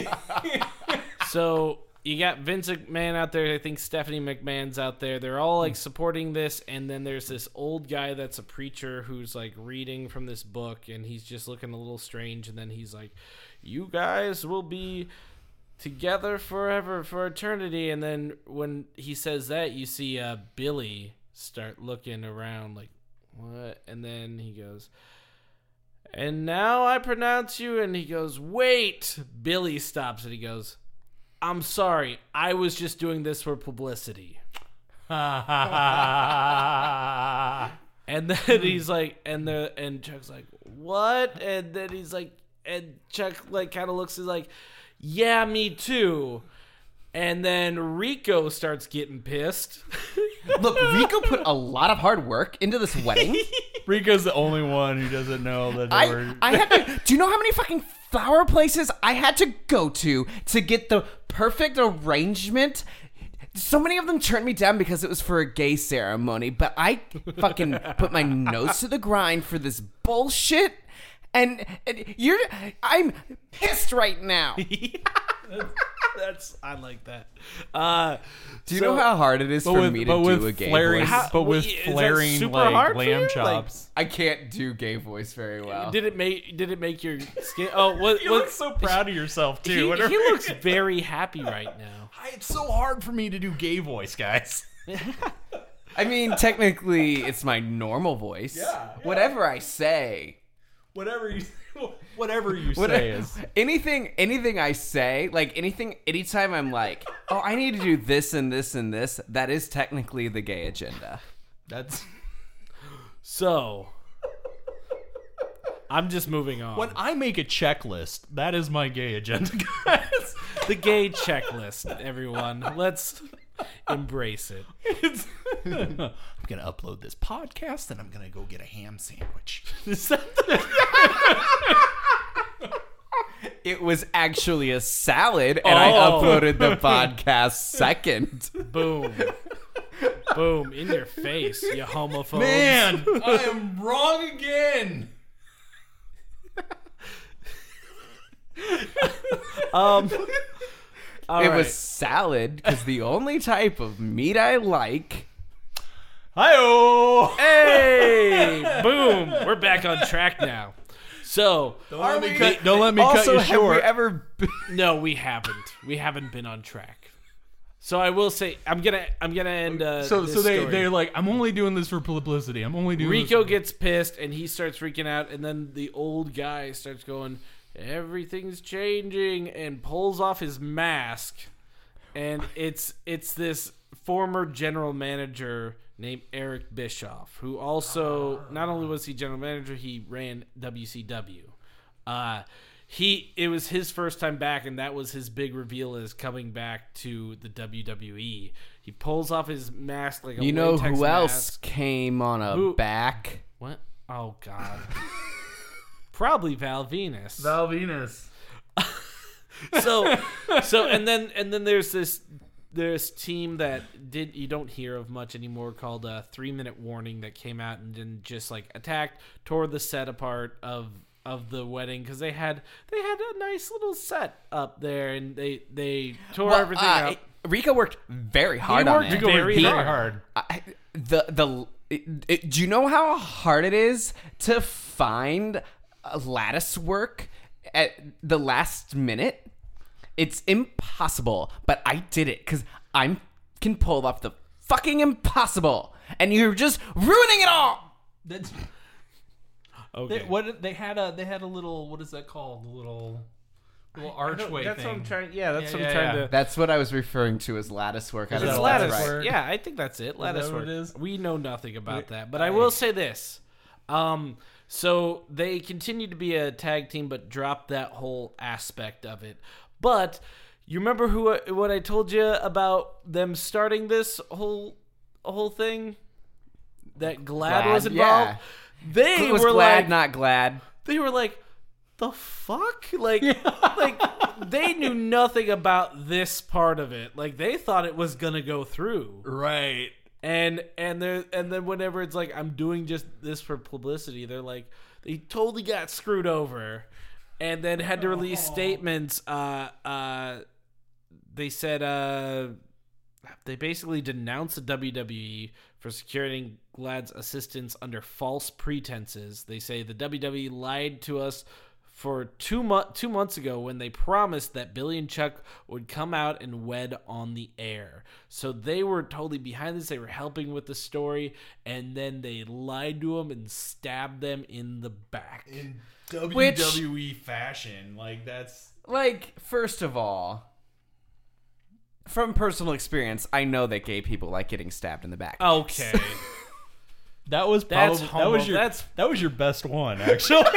So you got Vince McMahon out there. I think Stephanie McMahon's out there. They're all like supporting this, and then there's this old guy that's a preacher who's like reading from this book, and he's just looking a little strange. And then he's like, "You guys will be together forever for eternity." And then when he says that, you see uh, Billy start looking around like, "What?" And then he goes. And now I pronounce you, and he goes, Wait! Billy stops and he goes, I'm sorry, I was just doing this for publicity. And then he's like, and the and Chuck's like, what? And then he's like, and Chuck like kind of looks he's like, yeah, me too. And then Rico starts getting pissed. Look, Rico put a lot of hard work into this wedding. Rico's the only one who doesn't know that I, were. I had to. Do you know how many fucking flower places I had to go to to get the perfect arrangement? So many of them turned me down because it was for a gay ceremony, but I fucking put my nose to the grind for this bullshit. And, and you're, I'm pissed right now. That's I like that. Uh, Do you know how hard it is for with, me to do a gay flaring, voice? How- but with wait, is that flaring super like hard for you? lamb Like- chops. I can't do gay voice very well. did it make did it make your skin? Oh, what? you what look so proud of yourself too. he, whenever- he looks very happy right now. It's so hard for me to do gay voice, guys. I mean, technically, it's my normal voice. Yeah, Whatever I say. Whatever you, whatever you What say is. anything anything I say, like anything anytime I'm like, "Oh, I need to do this and this and this," that is technically the gay agenda. That's So, I'm just moving on. when I make a checklist. That is my gay agenda, guys. the gay checklist, everyone. Let's embrace it. It's- I'm gonna upload this podcast, and I'm gonna go get a ham sandwich. It was actually a salad, and I Oh. uploaded the podcast second. Boom. Boom. In your face, you homophobe. Man, I am wrong again. Um. All it right. was salad because the only type of meat I like. Hi-oh! Hey! Boom. We're back on track now. So, Don't let me cut, don't let me also, cut you have short. we ever? Been, no, we haven't. We haven't been on track. So I will say I'm gonna I'm gonna end. Uh, so this so they story. they're like, I'm only doing this for publicity. I'm only doing Rico this for-" gets pissed and he starts freaking out, and then the old guy starts going, "Everything's changing," and pulls off his mask, and it's it's this former general manager named Eric Bischoff, who also not only was he general manager, he ran WCW. Uh, he it was his first time back, and that was his big reveal as coming back to the WWE. He pulls off his mask like a you know who else came on a Who- back? What? Oh God. Probably Val Venis. Val Venis. so, so, and then and then there's this there's team that did you don't hear of much anymore called a three minute warning that came out and then just like attacked, tore the set apart of of the wedding because they had they had a nice little set up there and they they tore Well, everything uh, up. Rico worked very hard he worked on it. very Very hard. hard. I, the the it, it- do you know how hard it is to find a lattice work at the last minute? It's impossible, but I did it because I can pull off the fucking impossible, and you're just ruining it all. That's Okay. they, what they had a they had a little what is that called? A little little archway. That's thing. what I'm trying. Yeah, that's Yeah, what yeah, I'm trying yeah. to. That's what I was referring to as lattice work. I It's know that if lattice that's right. work? Yeah, I think that's it. Lattice that what work. it is? We know nothing about We- that, but I I- will say this. Um, so they continue to be a tag team, but drop that whole aspect of it. But you remember who what I told you about them starting this whole whole thing? That GLAAD, GLAAD, was involved. They It was were glad, like, not glad. they were like the fuck like like they knew nothing about this part of it like they thought it was gonna go through Right. And and there and then whenever it's like i'm doing just this for publicity they're like they totally got screwed over and then had to release statements uh uh they said uh they basically denounced the WWE for securing GLAAD's assistance under false pretenses. They say the WWE lied to us for two mo- two months ago when they promised that Billy and Chuck would come out and wed on the air. So they were totally behind this. They were helping with the story, and then they lied to them and stabbed them in the back. In Which- WWE fashion, like that's Like, first of all, from personal experience, I know that gay people like getting stabbed in the back. Okay. that was That's probably that homo- was your that's- that was your best one actually.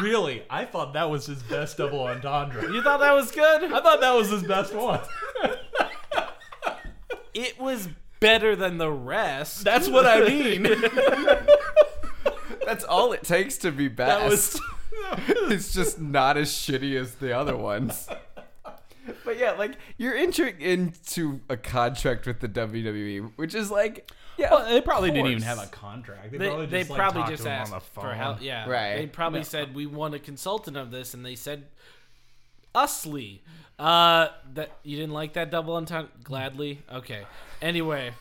really, I thought that was his best double entendre. you thought that was good? I thought that was his best one. It was better than the rest. That's what I mean. That's all it takes to be best. That was it's just not as shitty as the other ones. But yeah, like you're entering into a contract with the WWE, which is like, yeah, Well, they probably didn't even have a contract. They, They, probably they just, like, probably just to asked on the phone. for help. Yeah, Right. They probably said we want a consultant of this, and they said usly. Uh, that you didn't like that double entendre? Gladly. Okay. Anyway,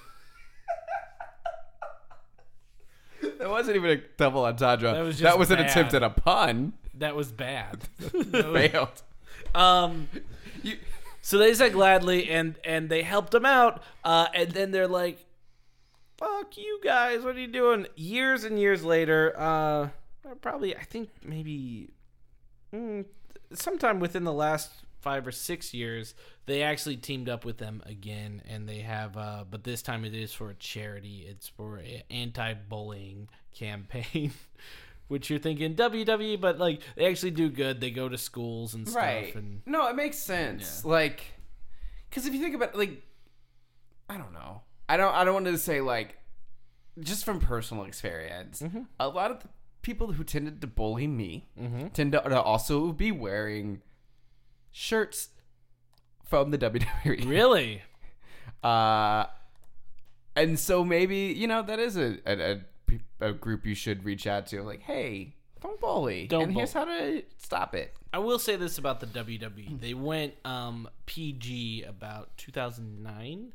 That wasn't even a double entendre. That was, just That was was, an attempt at a pun. that was bad. Failed. Um. You, So they said gladly, and and they helped him out. Uh, and then they're like, "Fuck you guys! What are you doing?" Years and years later, uh, probably I think maybe, mm, sometime within the last five or six years, they actually teamed up with them again, and they have. Uh, but this time it is for a charity. It's for an anti-bullying campaign. Which you're thinking WWE, but like they actually do good. They go to schools and stuff, right. and No, it makes sense. Like, because if you think about it, like, I don't know. I don't. I don't want to say like, just from personal experience, Mm-hmm. a lot of the people who tended to bully me Mm-hmm. tend to, to also be wearing shirts from the WWE. really. Uh, and so maybe you know that is a a, a, a group you should reach out to. Like, hey, don't bully. Don't and here's how to stop it. I will say this about the WWE. They went um, PG about 2009,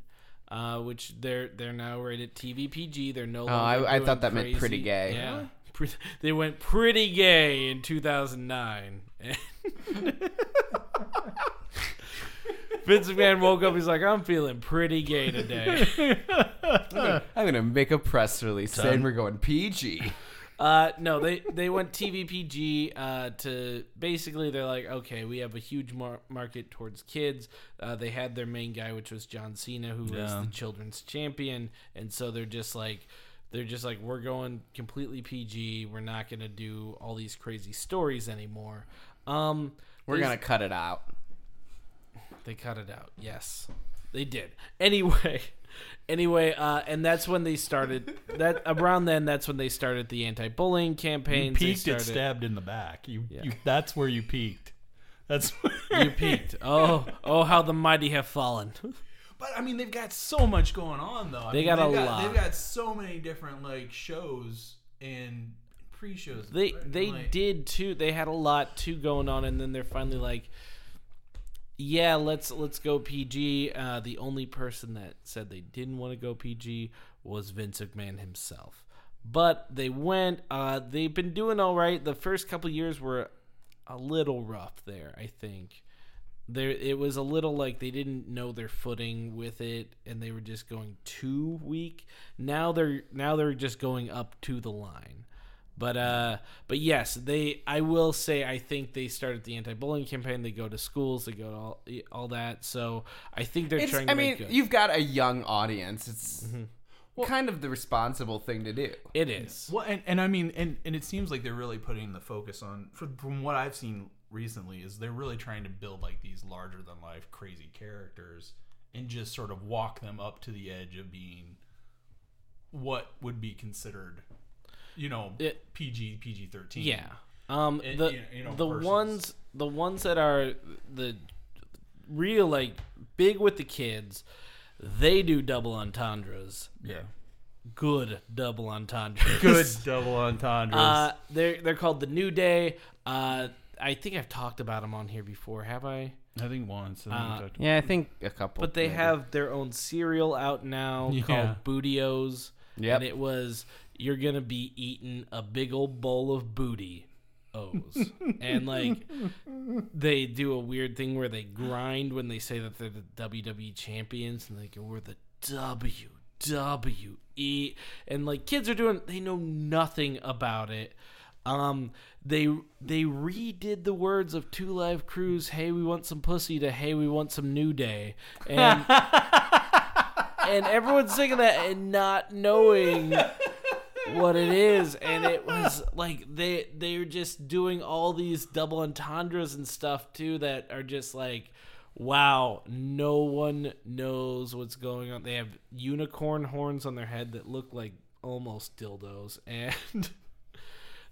uh, which they're they're now rated TV PG. They're no longer. Oh, I- I thought that meant crazy- pretty gay. Yeah, Pre- they went pretty gay in 2009. Vince McMahon woke up. He's like, I'm feeling pretty gay today. I'm gonna make a press release saying we're going PG. Uh, no, they they went TVPG uh, to basically they're like, okay, we have a huge mar- market towards kids. Uh, they had their main guy, which was John Cena, who was the children's champion, and so they're just like. They're just like we're going completely PG. We're not gonna do all these crazy stories anymore. Um, We're gonna cut it out. they cut it out. Yes, they did. Anyway, anyway, uh, and that's when they started. That around then, that's when they started the anti-bullying You campaigns. They peaked at started- stabbed in the back. You, Yeah. you that's where you peaked. That's where You peaked. Oh, oh, how the mighty have fallen. But I mean, they've got so much going on, though. I They mean, got a they've lot. They've got so many different like shows and pre-shows. They right? they Like, did too. They had a lot too going on, and then they're finally like, "Yeah, let's let's go PG." Uh, the only person that said they didn't want to go PG was Vince McMahon himself. But they went. Uh, they've been doing all right. The first couple years were a little rough there. I think there it was a little like they didn't know their footing with it, and they were just going too weak. Now they're now they're just going up to the line. But uh, but yes, they. I will say, I think they started the anti-bullying campaign. They go to schools, they go to all all that. So I think they're It's, trying. To I mean, make good. you've got a young audience. It's kind of the responsible thing to do. it is. Well, and, and I mean, and, and it seems like they're really putting the focus on, from, from what I've seen recently, is they're really trying to build like these larger than life crazy characters and just sort of walk them up to the edge of being what would be considered, you know, It- PG PG thirteen. Yeah. Um. It- the you know- the versus- ones the ones that are the real like big with the kids, they do double entendres. yeah. Good double entendres. Good double entendres. Uh, they're they're called the New Day. Uh, I think I've talked about them on here before. Have I? I think once. I think uh, Yeah, I think a couple. But they maybe. have their own cereal out now Yeah. called Booty-O's. Yeah. And it was you're gonna be eating a big old bowl of booty. O's. and like they do a weird thing where they grind when they say that they're the WWE champions and they go, We're the WWE and like kids are doing they know nothing about it. Um they they redid the words of Two Live Crews, hey we want some pussy to hey we want some new day. And and everyone's singing that and not knowing what it is and it was like they they're just doing all these double entendres and stuff too that are just like wow no one knows what's going on. They have unicorn horns on their head that look like almost dildos and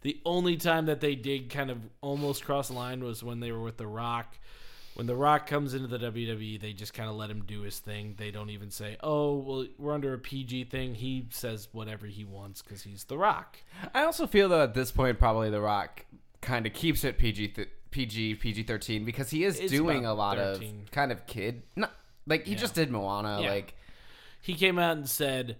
the only time that they did kind of almost cross the line was when they were with the rock when the rock comes into the WWE, they just kind of let him do his thing. They don't even say, "Oh, well, we're under a PG thing." He says whatever he wants because he's the rock. I also feel though at this point probably The Rock kind of keeps it PG th- PG PG thirteen because he is It's doing a lot 13. of kind of kid. Not like he just did Moana. Yeah. Like He came out and said,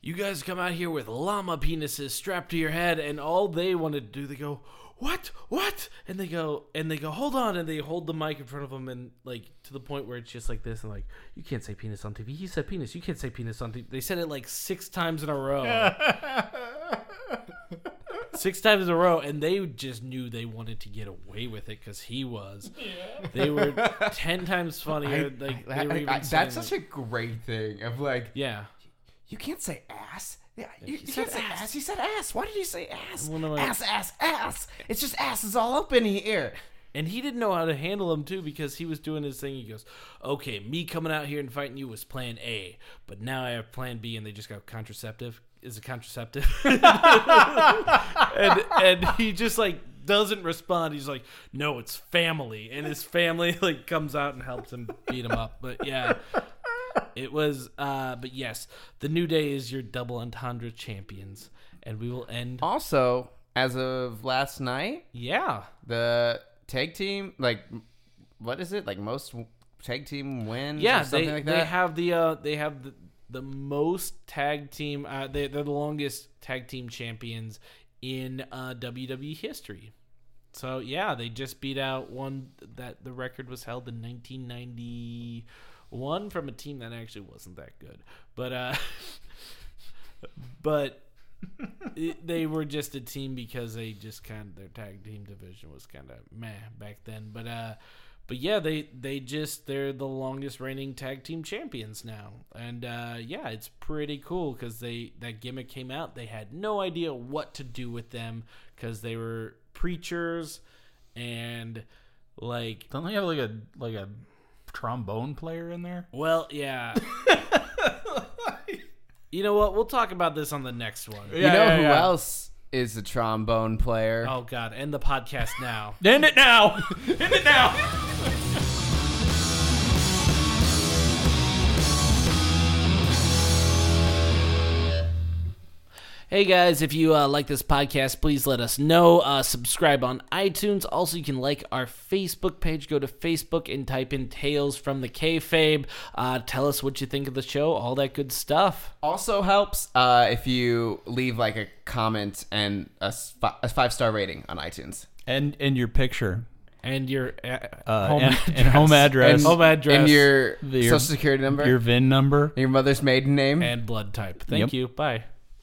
"You guys come out here with llama penises strapped to your head," and all they wanted to do, they go, "What? What?" And they go, and they go, "Hold on!" And they hold the mic in front of them, and like to the point where it's just like this, and like, "You can't say penis on TV." He said penis. You can't say penis on TV. They said it like six times in a row. six times in a row, and they just knew they wanted to get away with it because he was. They were ten times funnier. like they were I- even I- that's such like- a great thing of like yeah. you can't say ass. Yeah, you, you can't say ass. He said ass. Why did you say ass? My- Ass, ass, ass. It's just ass is all up in here. And he didn't know how to handle him too because he was doing his thing. He goes, "Okay, me coming out here and fighting you was Plan A, but now I have Plan B." And they just got "Contraceptive is a contraceptive," and and he just like doesn't respond. He's like, "No, it's family," and his family like comes out and helps him beat him up. But yeah, it was. uh But yes, the New Day is your double entendre champions, and we will end. Also, as of last night, Yeah, the tag team like what is it like most tag team wins? Yeah, or something they, like they have the uh, they have the, the most tag team. Uh, they, they're the longest tag team champions in uh, WWE history. So yeah, they just beat out one that the record was held in 1991 from a team that actually wasn't that good, but uh, but it, they were just a team because they just kind of their tag team division was kind of meh back then. But uh, but yeah, they they just they're the longest reigning tag team champions now, and uh, yeah, it's pretty cool because they that gimmick came out. They had no idea what to do with them because they were preachers and like Don't they have like a like a trombone player in there? well yeah. You know what? We'll talk about this on the next one. you know who else is a trombone player? Oh God! End the podcast now. End it now. End it now. Hey guys, if you uh, like this podcast, please let us know. Uh, subscribe on iTunes. Also, you can like our Facebook page. Go to Facebook and type in Tales from the Kayfabe. Uh, tell us what you think of the show, all that good stuff. Also helps uh, if you leave like a comment and a, sp- a five star rating on iTunes. And and your picture. And your uh, Uh, home, and, address. and home address. And, Home address. and your Your- social security number, your VIN number. your mother's maiden name. and blood type. Thank Yep. you. Bye.